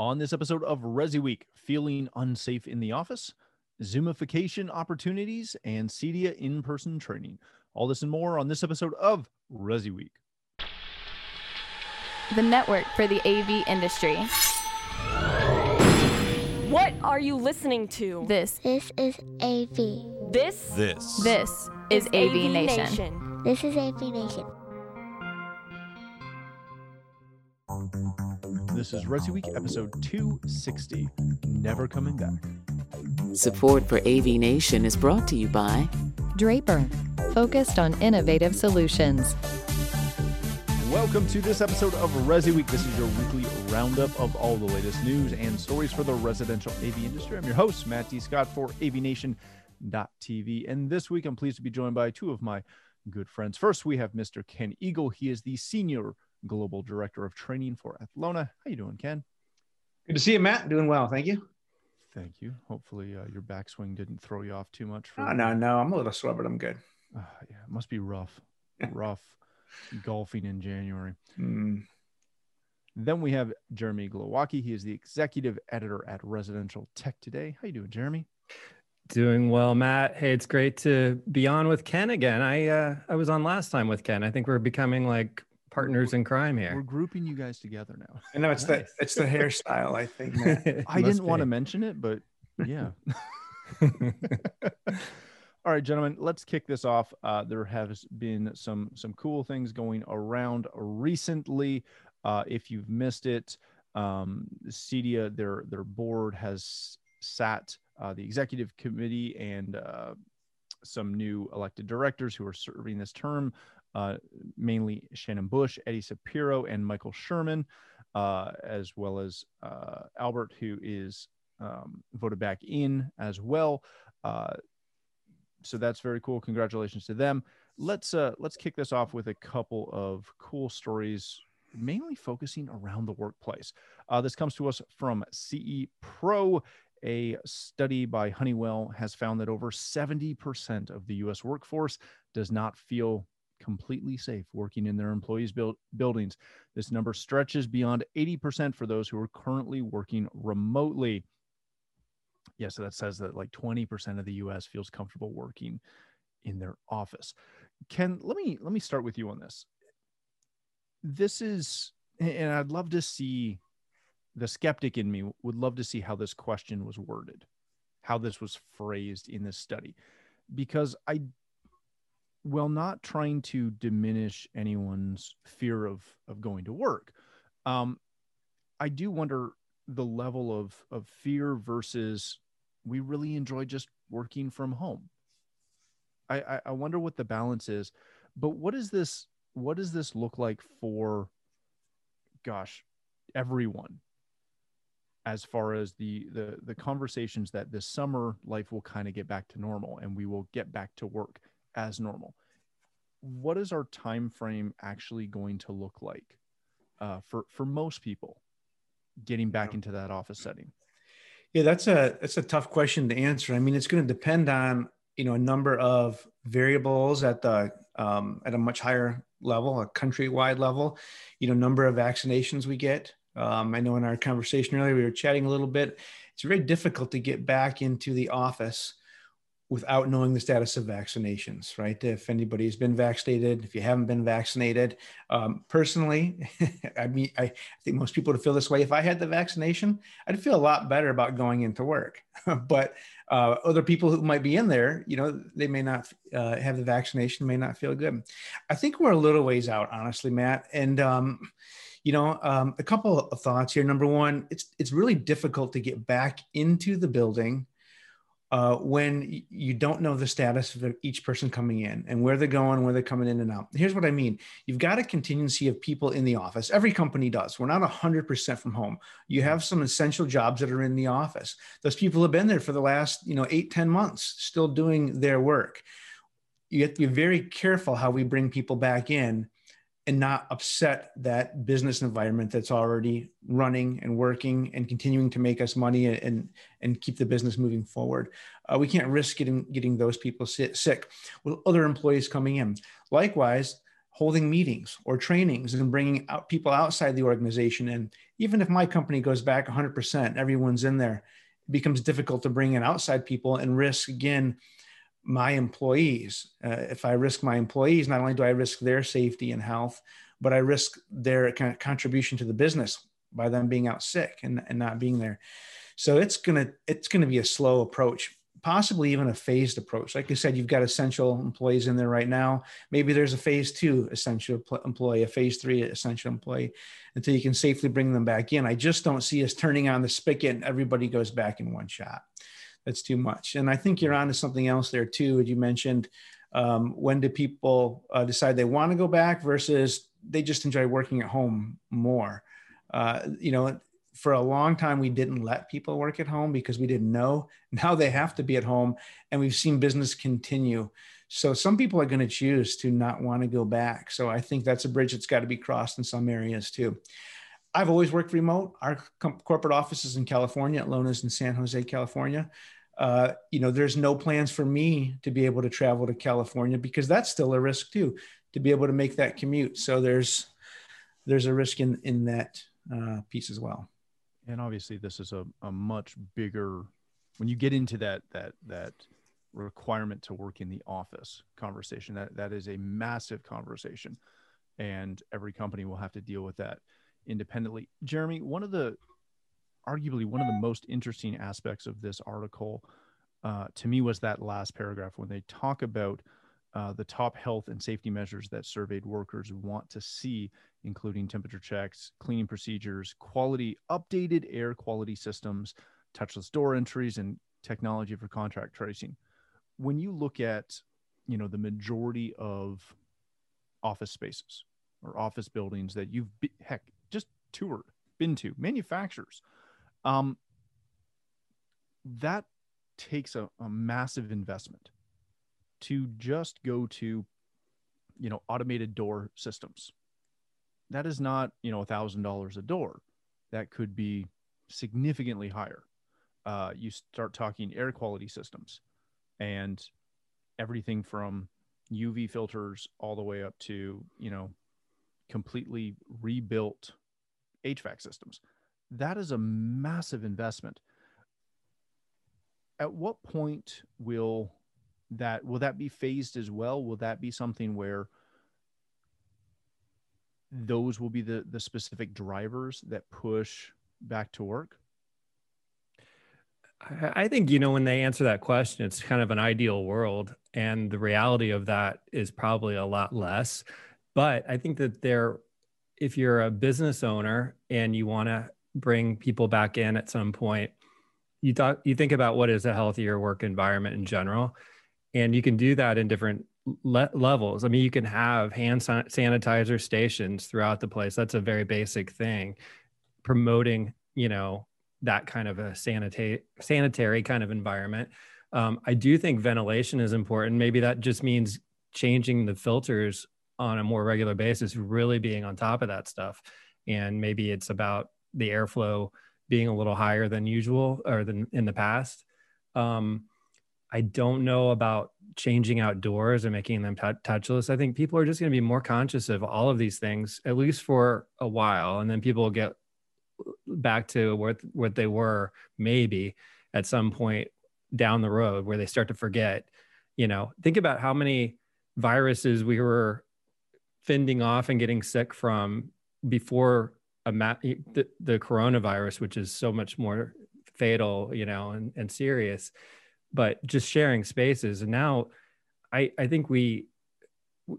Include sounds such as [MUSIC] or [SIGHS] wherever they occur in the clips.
On this episode of Resi Week, feeling unsafe in the office, Zoomification opportunities, and CEDIA in person training. All this and more on this episode of Resi Week. the network for the AV industry. What are you listening to? This This is AV. This This. this is AV, Nation. This is AV Nation. This is Resi Week episode 260 Never Coming Back. Support for AV Nation is brought to you by Draper, focused on innovative solutions. Welcome to this episode of Resi Week. This is your weekly roundup of all the latest news and stories for the residential AV industry. I'm your host, Matt D. Scott for AVNation.tv. And this week, I'm pleased to be joined by two of my good friends. First, we have Mr. Ken Eagle. He is the Senior Global Director of Training for Atlona. How you doing, Ken? Good to see you, Matt. Doing well, thank you. Thank you. Hopefully, uh, your backswing didn't throw you off too much. For, Oh, no, no, I'm a little sore, but I'm good. Uh, yeah, it must be rough, [LAUGHS] rough golfing in January. Mm, Then we have Jeremy Glowacki. He is the executive editor at Residential Tech Today. How you doing, Jeremy? Doing well, Matt. Hey, it's great to be on with Ken again. I uh, I was on last time with Ken. I think we're becoming like partners in crime here. We're grouping you guys together now. I know it's Nice. the it's the hairstyle. I think. [LAUGHS] I didn't want to mention it, but yeah. [LAUGHS] [LAUGHS] All right, gentlemen, let's kick this off. Uh, there has been some some cool things going around recently. Uh, if you've missed it, um, CEDIA, their their board has sat uh, the executive committee and uh, some new elected directors who are serving this term, uh, mainly Shannon Bush, Eddie Sapiro, and Michael Sherman, uh, as well as uh, Albert, who is um, voted back in as well. Uh, so that's very cool. Congratulations to them. Let's uh, let's kick this off with a couple of cool stories, mainly focusing around the workplace. Uh, this comes to us from CE Pro. A study by Honeywell has found that over 70% of the US workforce does not feel completely safe working in their employees' build, buildings. This number stretches beyond 80% for those who are currently working remotely. Yeah, so that says that like 20% of the US feels comfortable working in their office. Ken, let me let me start with you on this. This is and I'd love to see the skeptic in me would love to see how this question was worded, how this was phrased in this study. Because I while not trying to diminish anyone's fear of of going to work, um, I do wonder the level of of fear versus we really enjoy just working from home. I, I I wonder what the balance is, but what is this? What does this look like for, gosh, everyone? As far as the the the conversations that this summer life will kind of get back to normal and we will get back to work as normal. What is our time frame actually going to look like uh, for for most people getting back into that office setting? yeah, that's a that's a tough question to answer. I mean, it's going to depend on you know a number of variables at the um, at a much higher level, a countrywide level. You know, number of vaccinations we get. Um, I know in our conversation earlier we were chatting a little bit. It's very difficult to get back into the office without knowing the status of vaccinations, right? If anybody's been vaccinated, if you haven't been vaccinated, um, personally, [LAUGHS] I mean, I, think most people would feel this way. If I had the vaccination, I'd feel a lot better about going into work. [LAUGHS] but uh, other people who might be in there, you know, they may not uh, have the vaccination, may not feel good. I think we're a little ways out, honestly, Matt. And um, you know, um, a couple of thoughts here. Number one, it's it's really difficult to get back into the building uh, when you don't know the status of each person coming in and where they're going, where they're coming in and out. Here's what I mean. You've got a contingency of people in the office. Every company does. We're not 100% from home. You have some essential jobs that are in the office. Those people have been there for the last, you know, eight, 10 months, still doing their work. You have to be very careful how we bring people back in and not upset that business environment that's already running and working and continuing to make us money and and keep the business moving forward. Uh, we can't risk getting getting those people si- sick with other employees coming in. Likewise, holding meetings or trainings and bringing out people outside the organization and even if my company goes back 100%, everyone's in there, it becomes difficult to bring in outside people and risk again my employees. Uh, if I risk my employees, not only do I risk their safety and health, but I risk their kind of contribution to the business by them being out sick and, and not being there. So it's gonna it's gonna be a slow approach, possibly even a phased approach. Like I said, you've got essential employees in there right now. Maybe there's a phase two essential employee, a phase three essential employee, until you can safely bring them back in. I just don't see us turning on the spigot and everybody goes back in one shot that's too much. And I think you're onto something else there too. As you mentioned, um, when do people uh, decide they want to go back versus they just enjoy working at home more? Uh, you know, for a long time we didn't let people work at home because we didn't know. [LAUGHS] Now they have to be at home, and we've seen business continue. So some people are going to choose to not want to go back. So I think that's a bridge that's got to be crossed in some areas too. I've always worked remote. Our com- corporate office is in California, Lona's in San Jose, California. Uh, you know, there's no plans for me to be able to travel to California because that's still a risk too, to be able to make that commute. So there's there's a risk in in that uh, piece as well. And obviously, this is a, a much bigger when you get into that that that requirement to work in the office conversation. That that is a massive conversation, and every company will have to deal with that independently. Jeremy, one of the arguably one of the most interesting aspects of this article uh, to me was that last paragraph when they talk about uh, the top health and safety measures that surveyed workers want to see, including temperature checks, cleaning procedures, quality, updated air quality systems, touchless door entries, and technology for contact tracing. When you look at, you know, the majority of office spaces or office buildings that you've be, heck toured, been to, manufacturers, um, that takes a, a massive investment to just go to you know automated door systems. That is not you know a thousand dollars a door. That could be significantly higher. Uh, you start talking air quality systems and everything from uv filters all the way up to you know completely rebuilt hvac systems. That is a massive investment. At what point will that will that be phased as well? Will that be something where those will be the the specific drivers that push back to work? I think you know when they answer that question, it's kind of an ideal world, and the reality of that is probably a lot less. But I think that there, if you're a business owner and you want to bring people back in at some point, you thought you think about what is a healthier work environment in general, and you can do that in different le- levels. I mean, you can have hand san- sanitizer stations throughout the place. That's a very basic thing. Promoting, you know, that kind of a sanitary sanitary kind of environment. Um, I do think ventilation is important. Maybe that just means changing the filters on a more regular basis, really being on top of that stuff. And maybe it's about the airflow being a little higher than usual or than in the past. Um, I don't know about changing outdoors and making them t- touchless. I think people are just going to be more conscious of all of these things, at least for a while, and then people will get back to what what they were maybe at some point down the road where they start to forget. You know, think about how many viruses we were fending off and getting sick from before a ma- the, the coronavirus, which is so much more fatal, you know, and, and serious but just sharing spaces. And now I, I think we,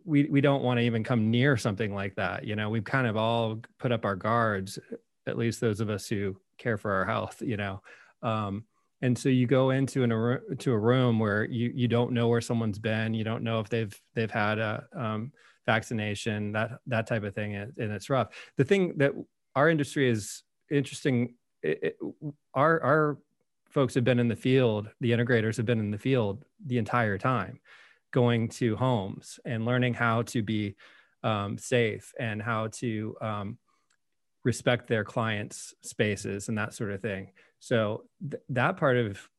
we, we don't want to even come near something like that. You know, we've kind of all put up our guards, at least those of us who care for our health, you know? Um, and so you go into an, to a room where you, you don't know where someone's been. You don't know if they've, they've had a, um, vaccination, that, that type of thing. And, it's rough. The thing that our industry is interesting. It, it, our, our folks have been in the field, the integrators have been in the field the entire time, going to homes and learning how to be um, safe and how to um, respect their clients' spaces and that sort of thing. So th- that part of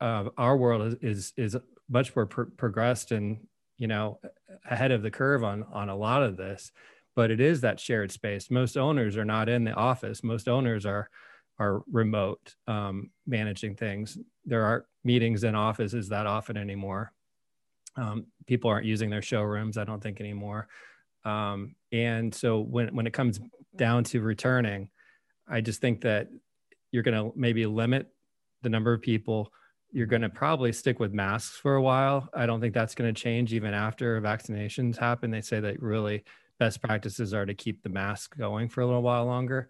uh, our world is, is, is much more pro- progressed and you know ahead of the curve on on a lot of this but it is that shared space. Most owners are not in the office. Most owners are are remote um, managing things. There aren't meetings in offices that often anymore. Um, people aren't using their showrooms, I don't think anymore. Um, and so when when it comes down to returning, I just think that you're going to maybe limit the number of people. You're going to probably stick with masks for a while. I don't think that's going to change even after vaccinations happen. They say that really best practices are to keep the mask going for a little while longer.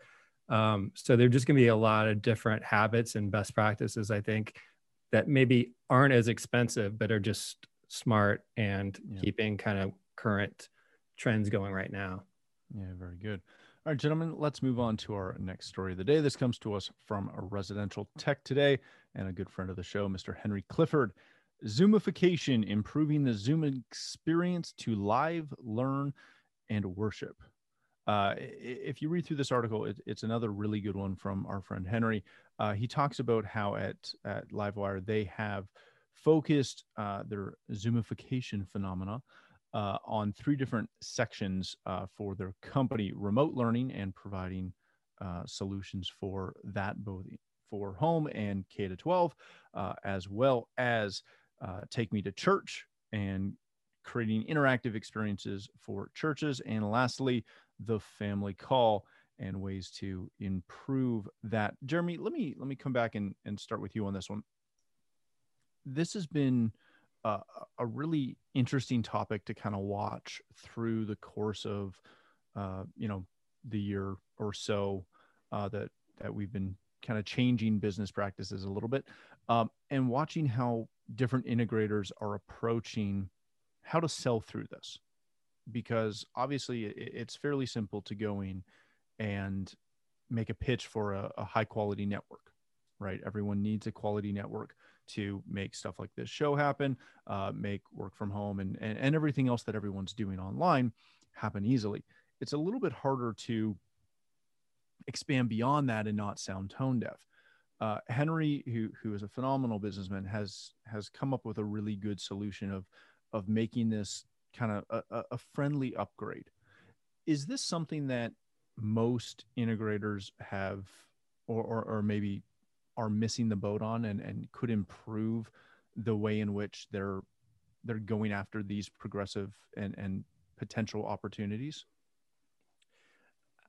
Um, so there're just going to be a lot of different habits and best practices, I think, that maybe aren't as expensive, but are just smart and yeah. keeping kind of current trends going right now. Yeah, very good. All right, gentlemen, let's move on to our next story of the day. This comes to us from a residential tech today and a good friend of the show, Mr. Henry Clifford. Zoomification, improving the Zoom experience to live, learn, and worship. Uh, if you read through this article, it, it's another really good one from our friend Henry. Uh, he talks about how at, at Livewire they have focused uh, their Zoomification phenomena uh, on three different sections uh, for their company remote learning and providing uh, solutions for that, both for home and K to 12, as well as Take Me to Church and creating interactive experiences for churches. And lastly, the family call and ways to improve that. Jeremy, let me let me come back and, and start with you on this one. This has been a, really interesting topic to kind of watch through the course of uh, you know the year or so uh, that that we've been kind of changing business practices a little bit um, and watching how different integrators are approaching how to sell through this. Because obviously it's fairly simple to go in and make a pitch for a, a, high quality network right? Everyone needs a quality network to make stuff like this show happen uh, make work from home and, and and everything else that everyone's doing online happen easily it's a little bit harder to expand beyond that and not sound tone deaf uh, henry who who is a phenomenal businessman has has come up with a really good solution of of making this kind of a, a friendly upgrade. Is this something that most integrators have, or, or, or maybe are missing the boat on, and, and could improve the way in which they're they're going after these progressive and and potential opportunities?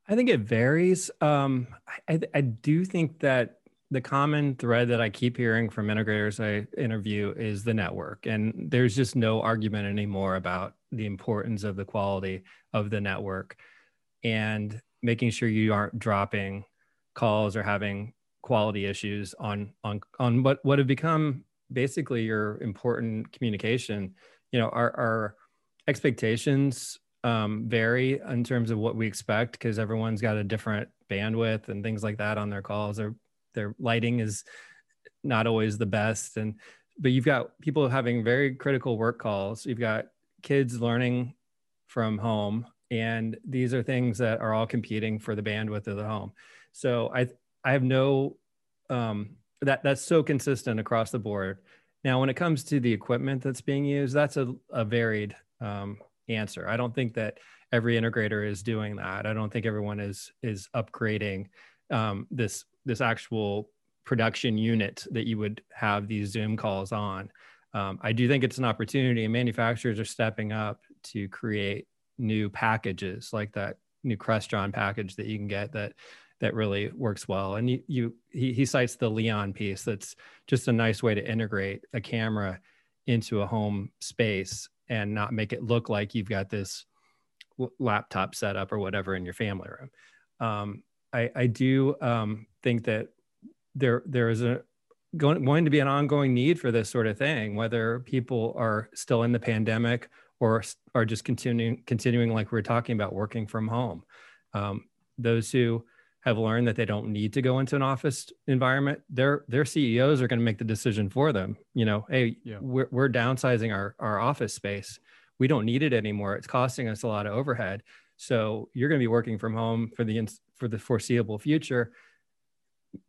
I think it varies. Um, I, I do think that the common thread that I keep hearing from integrators I interview is the network. And there's just no argument anymore about the importance of the quality of the network and making sure you aren't dropping calls or having quality issues on on on what what have become basically your important communication. You know, our our expectations um, vary in terms of what we expect because everyone's got a different bandwidth and things like that on their calls. Or their lighting is not always the best and but you've got people having very critical work calls you've got kids learning from home and these are things that are all competing for the bandwidth of the home so i i have no um, that that's so consistent across the board. Now when it comes to the equipment that's being used that's a, a varied um, answer. I don't think that every integrator is doing that. I don't think everyone is is upgrading um, this this actual production unit that you would have these Zoom calls on. Um, I do think it's an opportunity, and manufacturers are stepping up to create new packages like that new Crestron package that you can get that that really works well. And you, you he, he cites the Leon piece. That's just a nice way to integrate a camera into a home space and not make it look like you've got this laptop setup or whatever in your family room. Um, I, I do um, think that there there is a going, going to be an ongoing need for this sort of thing, whether people are still in the pandemic or are just continuing continuing like we are talking about working from home. Um, those who have learned that they don't need to go into an office environment, their their CEOs are going to make the decision for them. You know, hey, yeah. we're, we're downsizing our our office space. We don't need it anymore. It's costing us a lot of overhead. So you're going to be working from home for the for the foreseeable future,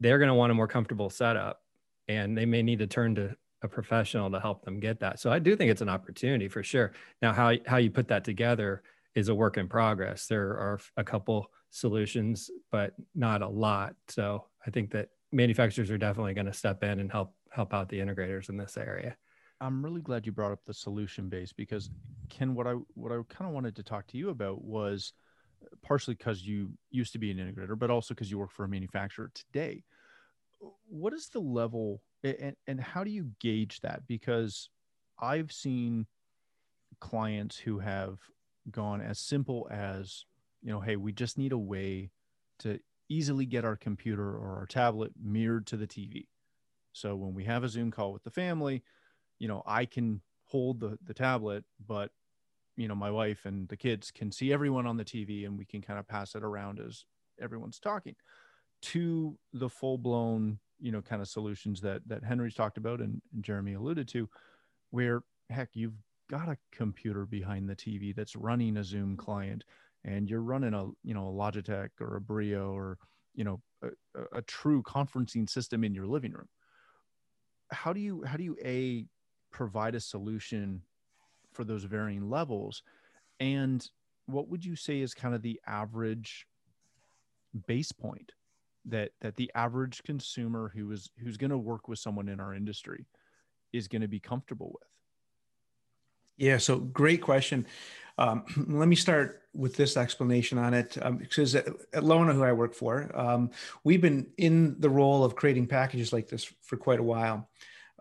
they're going to want a more comfortable setup and they may need to turn to a professional to help them get that. So I do think it's an opportunity for sure. Now, how, how you put that together is a work in progress. There are a couple solutions, but not a lot. So I think that manufacturers are definitely going to step in and help help out the integrators in this area. I'm really glad you brought up the solution base because Ken, what I what I kind of wanted to talk to you about was partially because you used to be an integrator, but also because you work for a manufacturer today. What is the level and, and how do you gauge that? Because I've seen clients who have gone as simple as, you know, hey, we just need a way to easily get our computer or our tablet mirrored to the TV. So when we have a Zoom call with the family, you know, I can hold the, the tablet, but you know, my wife and the kids can see everyone on the TV and we can kind of pass it around as everyone's talking to the full blown, you know, kind of solutions that that Henry's talked about and, and Jeremy alluded to, where heck, you've got a computer behind the TV that's running a Zoom client and you're running a, you know, a Logitech or a Brio or, you know, a, a true conferencing system in your living room. How do you, how do you a provide a solution for those varying levels? And what would you say is kind of the average base point that that the average consumer who is who's going to work with someone in our industry is going to be comfortable with? Yeah, so great question. Um, [CLEARS THROAT] let me start with this explanation on it. Um, because at, at Lona, who I work for, um, we've been in the role of creating packages like this for quite a while.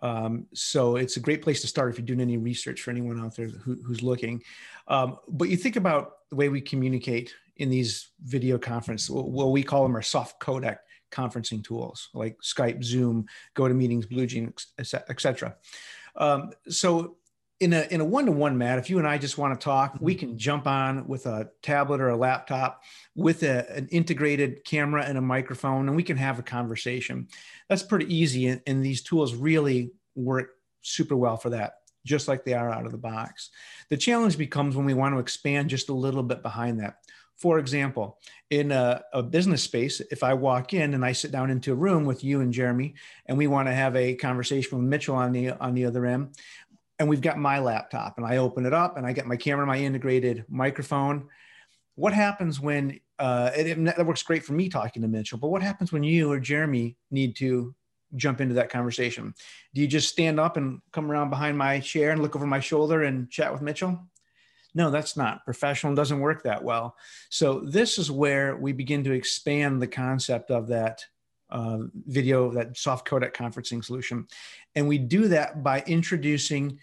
Um, so it's a great place to start if you're doing any research for anyone out there who, who's looking. Um, but you think about the way we communicate in these video conference, well, we call them our soft codec conferencing tools like Skype, Zoom, GoToMeetings, BlueJean, etc. Um, so in a in a one-to-one Matt, if you and i just want to talk we mm-hmm. can jump on with a tablet or a laptop with a, an integrated camera and a microphone and we can have a conversation. That's pretty easy and, and these tools really work super well for that just like they are out of the box. The challenge becomes when we want to expand just a little bit behind that. For example, in a, a, business space, if I walk in and I sit down into a room with you and Jeremy, and we want to have a conversation with Mitchell on the on the other end, and we've got my laptop and I open it up and I get my camera, my integrated microphone. What happens when uh, it, that works great for me talking to Mitchell, but what happens when you or Jeremy need to jump into that conversation? Do you just stand up and come around behind my chair and look over my shoulder and chat with Mitchell? No, that's not professional. Doesn't work that well. So this is where we begin to expand the concept of that uh, video, that soft codec conferencing solution, and we do that by introducing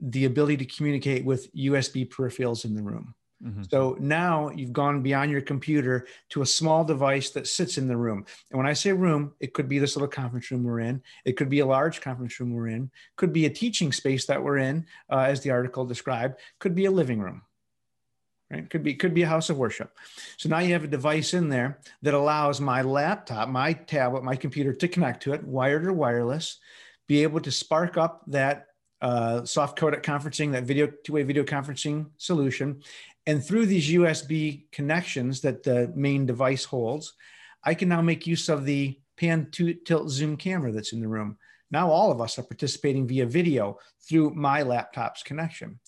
the ability to communicate with USB peripherals in the room. Mm-hmm. So now you've gone beyond your computer to a small device that sits in the room. And when I say room, it could be this little conference room we're in. It could be a large conference room we're in. Could be a teaching space that we're in, uh, as the article described. Could be a living room. Right? Could be could be a house of worship. So now you have a device in there that allows my laptop, my tablet, my computer to connect to it, wired or wireless, be able to spark up that uh, soft codec conferencing, that video two-way video conferencing solution. And through these USB connections that the main device holds, I can now make use of the pan to tilt zoom camera that's in the room. Now all of us are participating via video through my laptop's connection.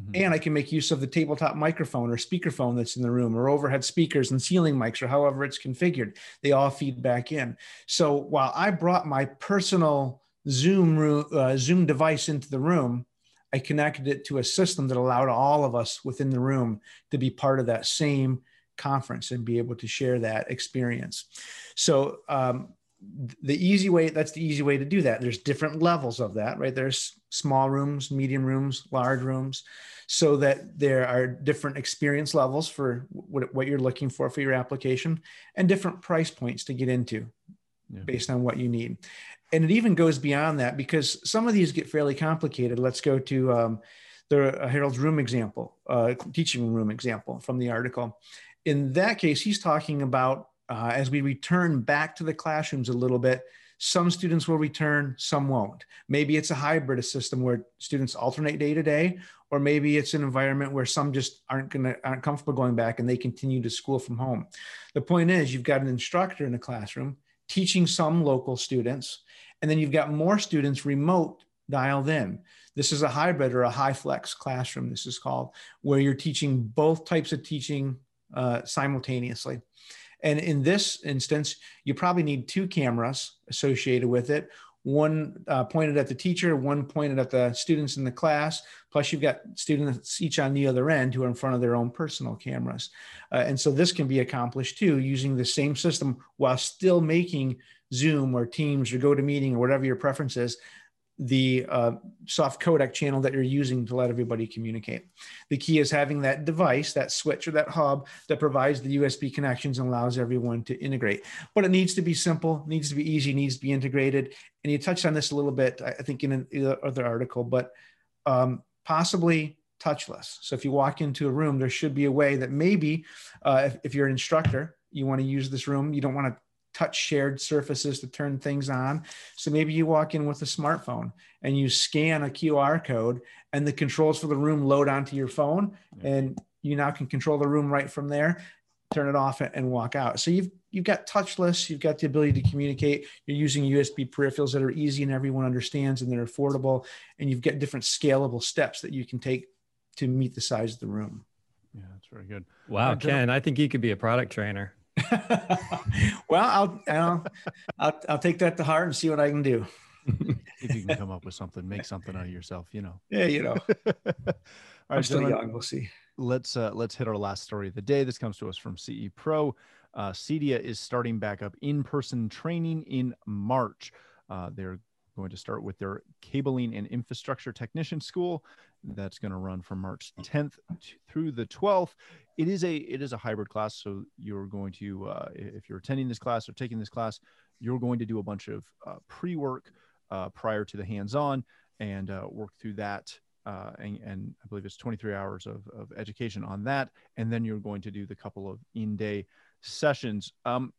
Mm-hmm. And I can make use of the tabletop microphone or speakerphone that's in the room, or overhead speakers and ceiling mics, or however it's configured. They all feed back in. So while I brought my personal Zoom room, uh, Zoom device into the room, I connected it to a system that allowed all of us within the room to be part of that same conference and be able to share that experience. So um, the easy way that's the easy way to do that there's different levels of that right there's small rooms medium rooms large rooms so that there are different experience levels for what, what you're looking for for your application and different price points to get into yeah. based on what you need and it even goes beyond that because some of these get fairly complicated. Let's go to um, the uh, Harold's room example, uh, teaching room example from the article. In that case, he's talking about uh, as we return back to the classrooms a little bit, some students will return, some won't. Maybe it's a hybrid system where students alternate day to day, or maybe it's an environment where some just aren't gonna aren't comfortable going back and they continue to school from home. The point is, you've got an instructor in the classroom teaching some local students and then you've got more students remote dialed in. This is a hybrid or a HyFlex classroom, this is called, where you're teaching both types of teaching uh, simultaneously. And in this instance, you probably need two cameras associated with it one uh, pointed at the teacher, one pointed at the students in the class. Plus, you've got students each on the other end who are in front of their own personal cameras. Uh, and so this can be accomplished too using the same system while still making Zoom or Teams or GoToMeeting or whatever your preference is the uh, soft codec channel that you're using to let everybody communicate. The key is having that device, that switch or that hub that provides the USB connections and allows everyone to integrate. But it needs to be simple, needs to be easy, needs to be integrated. And you touched on this a little bit, I think, in another article, but um, possibly touchless. So if you walk into a room, there should be a way that maybe uh, if, if you're an instructor, you want to use this room, you don't want to touch shared surfaces to turn things on. So maybe you walk in with a smartphone and you scan a QR code and the controls for the room load onto your phone and you now can control the room right from there, turn it off and walk out. So you've you've got touchless, you've got the ability to communicate, you're using USB peripherals that are easy and everyone understands and they're affordable and you've got different scalable steps that you can take to meet the size of the room. Yeah, that's very good. Wow, uh, Ken, I think you could be a product trainer. [LAUGHS] well, I'll, I'll, I'll I'll take that to heart and see what I can do. [LAUGHS] if you can come up with something, make something out of yourself, you know. Yeah, you know. [LAUGHS] All I'm still young. We'll see. Let's uh, let's hit our last story of the day. This comes to us from CE Pro. Uh, CEDIA is starting back up in-person training in March. Uh, they're going to start with their cabling and infrastructure technician school. That's going to run from march 10th through the 12th it is a it is a hybrid class so you're going to uh, if you're attending this class or taking this class you're going to do a bunch of uh, pre-work uh, prior to the hands-on and uh, work through that uh, and, and, I believe it's 23 hours of, of education on that, and then you're going to do the couple of in-day sessions. Um,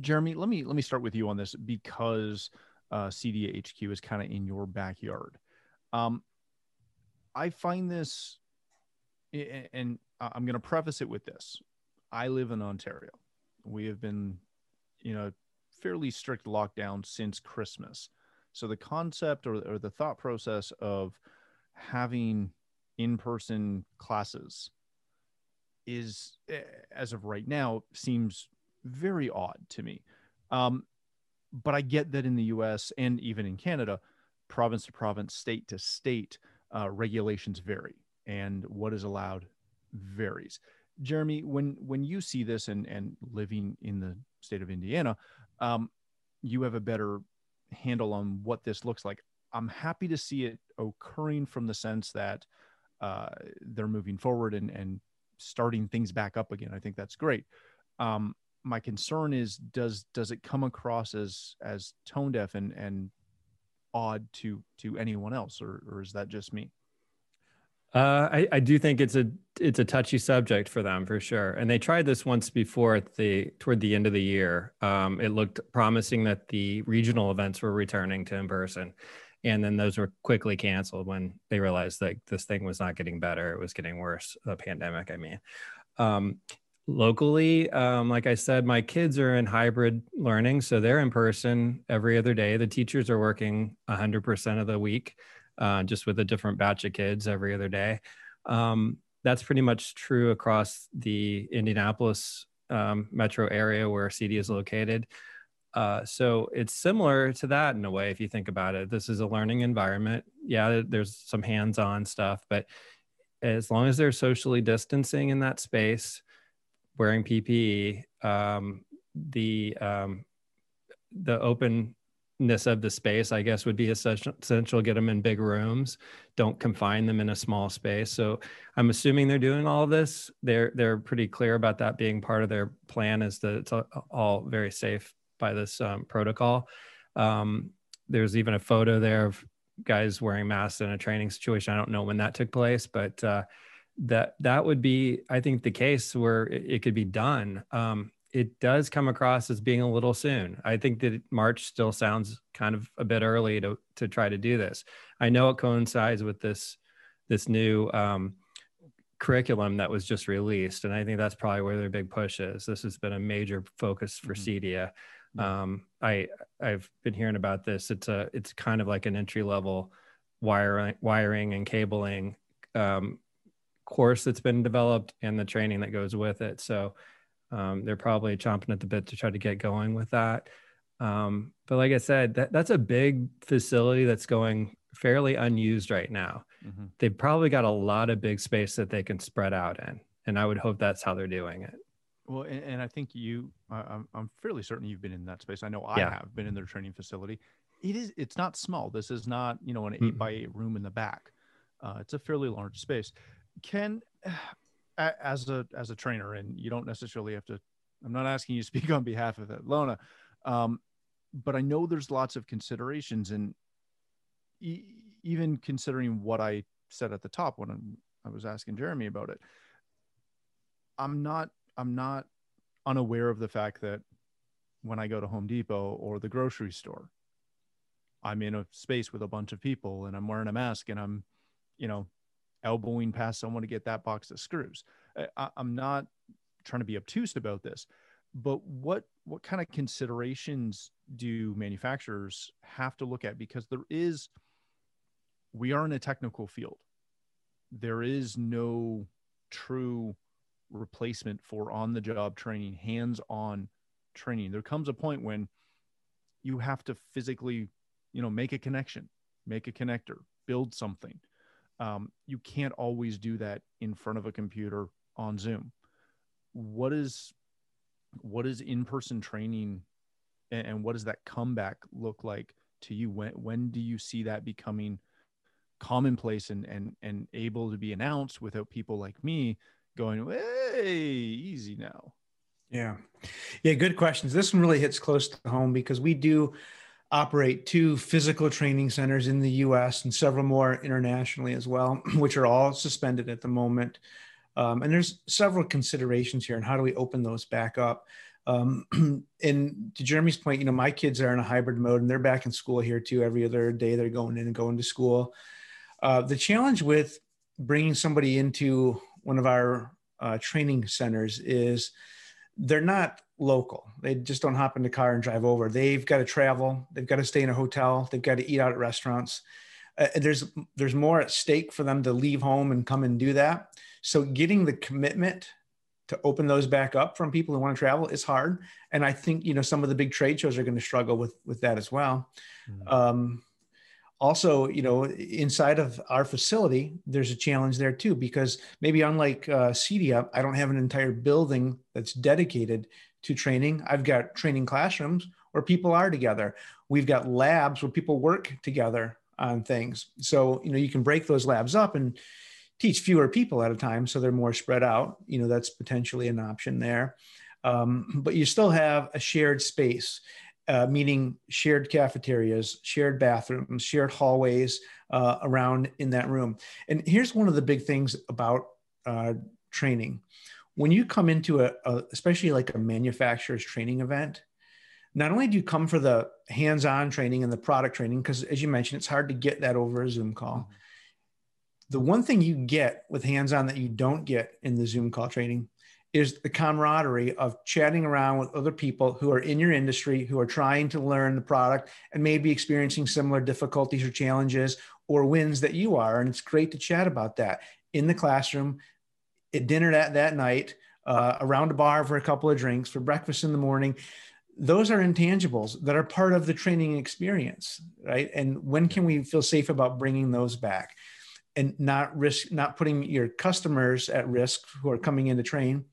Jeremy, let me let me start with you on this because uh, CEDIA HQ is kind of in your backyard. Um, I find this, and I'm going to preface it with this: I live in Ontario. We have been, you know, fairly strict lockdown since Christmas. So the concept or, or the thought process of having in-person classes is, as of right now, seems very odd to me. Um, but I get that in the US and even in Canada, province to province, state to state, uh, regulations vary and what is allowed varies. Jeremy, when when you see this and and living in the state of Indiana, um, you have a better handle on what this looks like. I'm happy to see it occurring from the sense that uh, they're moving forward and and starting things back up again. I think that's great. Um, my concern is does does it come across as as tone deaf and and odd to to anyone else or or is that just me uh, I, I do think it's a it's a touchy subject for them for sure, and they tried this once before at the toward the end of the year. Um, it looked promising that the regional events were returning to in person, and then those were quickly canceled when they realized that this thing was not getting better; it was getting worse. The pandemic, I mean. Um, locally um, like i said my kids are in hybrid learning so they're in person every other day. The teachers are working 100% of the week uh, just with a different batch of kids every other day. Um, that's pretty much true across the indianapolis um, metro area where CEDIA is located. Uh, so it's similar to that in a way if you think about it. This is a learning environment. Yeah there's some hands-on stuff but as long as they're socially distancing in that space wearing PPE, um, the um, the openness of the space, I guess, would be essential. Get them in big rooms. Don't confine them in a small space. So I'm assuming they're doing all this. They're they're pretty clear about that being part of their plan. Is that it's all very safe by this um, protocol. Um, there's even a photo there of guys wearing masks in a training situation. I don't know when that took place, but uh, that that would be i think the case where it, it could be done. Um, it does come across as being a little soon. I think that march still sounds kind of a bit early to to try to do this. I know it coincides with this this new um, curriculum that was just released and i think that's probably where their big push is. This has been a major focus for mm-hmm. cedia Um, I I've been hearing about this. It's a it's kind of like an entry level wiring wiring and cabling um, course that's been developed and the training that goes with it. So um, they're probably chomping at the bit to try to get going with that. Um, but like I said, that, that's a big facility that's going fairly unused right now. Mm-hmm. They've probably got a lot of big space that they can spread out in. And I would hope that's how they're doing it. Well, and, and I think you, uh, I'm, I'm fairly certain you've been in that space. I know I yeah. have been in their training facility. It is, it's not small. This is not, you know, an 8 mm-hmm. by eight room in the back. Uh, it's a fairly large space. Ken, [SIGHS] as a as a trainer, and you don't necessarily have to. I'm not asking you to [LAUGHS] speak on behalf of Atlona, um, but I know there's lots of considerations, and e- even considering what I said at the top when I was asking Jeremy about it, I'm not I'm not unaware of the fact that when I go to Home Depot or the grocery store, I'm in a space with a bunch of people and I'm wearing a mask and I'm, you know, elbowing past someone to get that box of screws. I, I'm not trying to be obtuse about this, but what what kind of considerations do manufacturers have to look at? Because there is, we are in a technical field. There is no true replacement for on the job training, hands on training. There comes a point when you have to physically, you know, make a connection, make a connector, build something um, you can't always do that in front of a computer on zoom. What is what is in-person training and, and what does that comeback look like to you? When when do you see that becoming commonplace and and and able to be announced without people like me going hey easy now yeah. Yeah good questions. This one really hits close to home because we do operate two physical training centers in the US and several more internationally as well, [CLEARS THROAT] which are all suspended at the moment. Um, and there's several considerations here and how do we open those back up? Um, [CLEARS THROAT] and to Jeremy's point, you know, my kids are in a hybrid mode and they're back in school here too. Every other day they're going in and going to school. Uh, the challenge with bringing somebody into one of our uh, training centers is they're not local. They just don't hop in the car and drive over. They've got to travel. They've got to stay in a hotel. They've got to eat out at restaurants. Uh, there's there's more at stake for them to leave home and come and do that. So getting the commitment to open those back up from people who want to travel is hard. And I think you know some of the big trade shows are going to struggle with with that as well. Mm-hmm. Um, also, you know, inside of our facility, there's a challenge there too, because maybe unlike uh, I don't have an entire building that's dedicated to training. I've got training classrooms where people are together. We've got labs where people work together on things. So, you know, you can break those labs up and teach fewer people at a time so they're more spread out. You know, that's potentially an option there. Um, but you still have a shared space uh, meaning shared cafeterias, shared bathrooms, shared hallways uh, around in that room. And here's one of the big things about uh, training. When you come into a, a, especially like a manufacturer's training event, not only do you come for the hands-on training and the product training, because as you mentioned, it's hard to get that over a Zoom call. Mm-hmm. The one thing you get with hands-on that you don't get in the Zoom call training is the camaraderie of chatting around with other people who are in your industry, who are trying to learn the product and maybe experiencing similar difficulties or challenges or wins that you are. And it's great to chat about that in the classroom, at dinner that, that night, uh, around a bar for a couple of drinks, for breakfast in the morning. Those are intangibles that are part of the training experience, right? And when can we feel safe about bringing those back? and not risk not putting your customers at risk who are coming in to train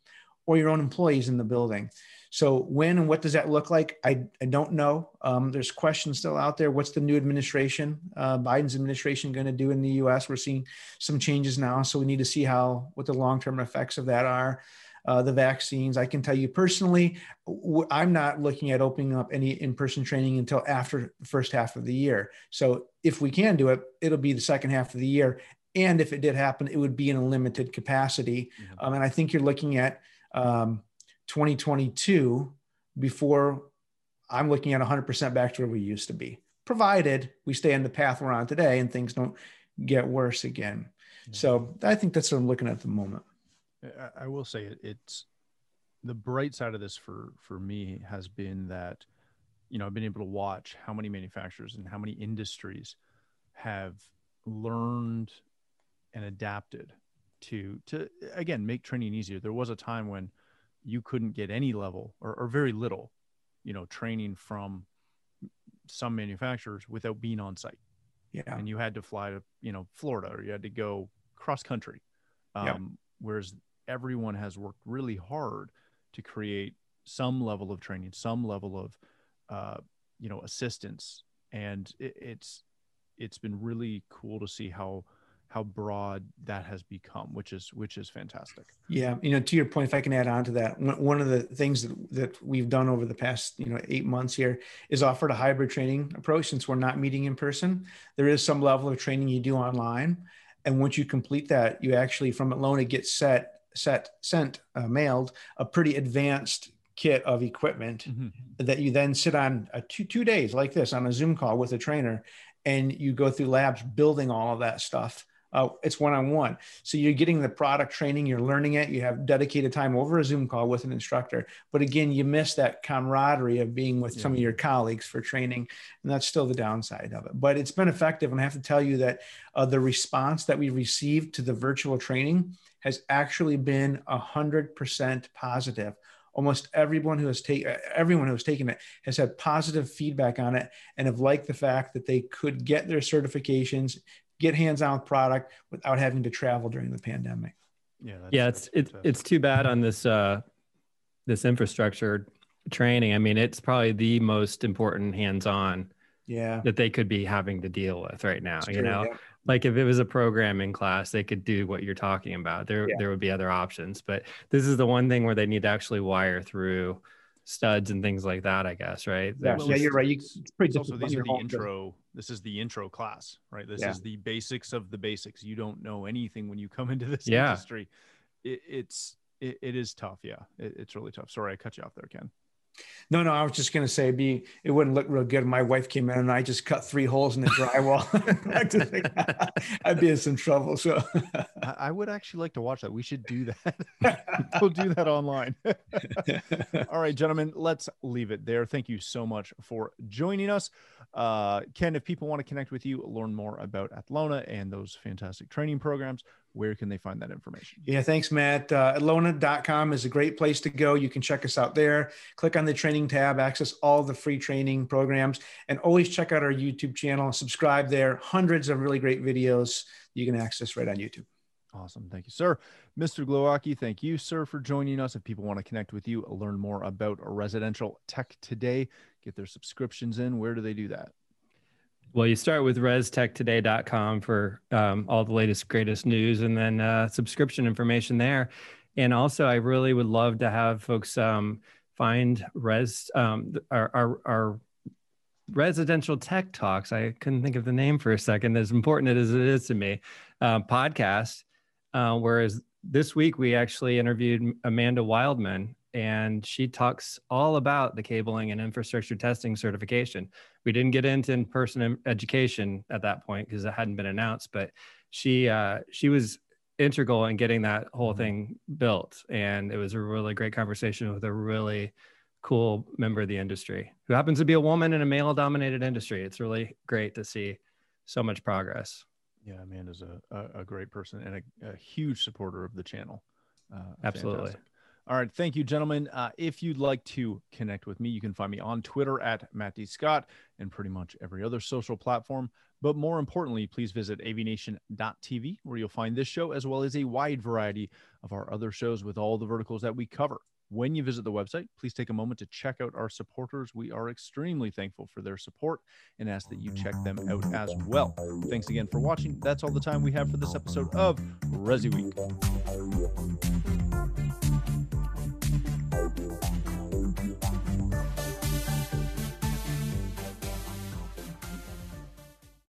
or your own employees in the building. So when and what does that look like? I, I don't know. Um, there's questions still out there. What's the new administration, uh, Biden's administration, going to do in the U.S.? We're seeing some changes now, so we need to see how what the long-term effects of that are. Uh, the vaccines. I can tell you personally, w- I'm not looking at opening up any in-person training until after the first half of the year. So if we can do it, it'll be the second half of the year. And if it did happen, it would be in a limited capacity. Mm-hmm. Um, and I think you're looking at um, 2022 before I'm looking at 100% back to where we used to be, provided we stay on the path we're on today and things don't get worse again. Mm-hmm. So I think that's what I'm looking at, at the moment. I, I will say it, it's the bright side of this for for me has been that you know, I've been able to watch how many manufacturers and how many industries have learned and adapted to to again make training easier. There was a time when you couldn't get any level or, or very little, you know, training from some manufacturers without being on site. Yeah. And you had to fly to, you know, Florida or you had to go cross country. Um, Yep. Whereas everyone has worked really hard to create some level of training, some level of, uh, you know, assistance. And it, it's, it's been really cool to see how, how broad that has become, which is, which is fantastic. Yeah, you know, to your point, if I can add on to that, one of the things that, that we've done over the past, you know, eight months here is offered a hybrid training approach. Since we're not meeting in person, there is some level of training you do online, and once you complete that, you actually from Atlona get set set sent uh, mailed a pretty advanced kit of equipment that you then sit on a two two days like this on a Zoom call with a trainer, and you go through labs building all of that stuff. Uh, it's one on one. So you're getting the product training, you're learning it, you have dedicated time over a Zoom call with an instructor. But again, you miss that camaraderie of being with some of your colleagues for training. And that's still the downside of it. But it's been effective. And I have to tell you that uh, the response that we received to the virtual training has actually been 100% positive almost everyone who has taken everyone who has taken it has had positive feedback on it and have liked the fact that they could get their certifications get hands-on with product without having to travel during the pandemic Yeah. That's, yeah, it's it's it's too bad on this uh this infrastructure training. I mean, it's probably the most important hands-on yeah that they could be having to deal with right now. it's You know, yeah. like if it was a programming class, they could do what you're talking about. There Yeah. there would be other options, but this is the one thing where they need to actually wire through studs and things like that. I guess, right? yeah, There's yeah you're right you, it's pretty It's also these are the home to- intro this is the intro class right this Yeah. is the basics of the basics you don't know anything when you come into this Yeah. industry it, it's it, it is tough yeah it, it's really tough sorry i cut you off there ken no no i was just going to say be it wouldn't look real good if my wife came in and i just cut three holes in the drywall. [LAUGHS] I just think [LAUGHS] i'd be in some trouble so. I would actually like to watch that. We should do that. [LAUGHS] We'll do that online. All right gentlemen let's leave it there. Thank you so much for joining us uh, ken if people want to connect with you learn more about atlona and those fantastic training programs where can they find that information Yeah, thanks, Matt. Uh, Atlona.com is a great place to go. You can check us out there. Click on the training tab, access all the free training programs, and always check out our YouTube channel. Subscribe there. Hundreds of really great videos you can access right on YouTube. Awesome. Thank you, sir. Mr. Glowacki, thank you, sir, for joining us. If people want to connect with you, learn more about residential tech today, get their subscriptions in, where do they do that? Well, you start with restechtoday.com for um, all the latest, greatest news and then uh, subscription information there. And also, I really would love to have folks um, find res um, our, our, our residential tech talks. I couldn't think of the name for a second, as important as it is to me, uh, podcast. Uh, whereas this week, we actually interviewed Amanda Wildman, and she talks all about the cabling and infrastructure testing certification we didn't get into in-person education at that point because it hadn't been announced but she uh, she was integral in getting that whole thing built and it was a really great conversation with a really cool member of the industry who happens to be a woman in a male dominated industry it's really great to see so much progress Yeah, Amanda's a, a, a great person and a, a huge supporter of the channel. Uh, Absolutely. fantastic. All right. Thank you, gentlemen. Uh, if you'd like to connect with me, you can find me on Twitter at Matt D. Scott and pretty much every other social platform. But more importantly, please visit avnation.tv where you'll find this show as well as a wide variety of our other shows with all the verticals that we cover. When you visit the website, please take a moment to check out our supporters. We are extremely thankful for their support and ask that you check them out as well. Thanks again for watching. That's all the time we have for this episode of Resi Week.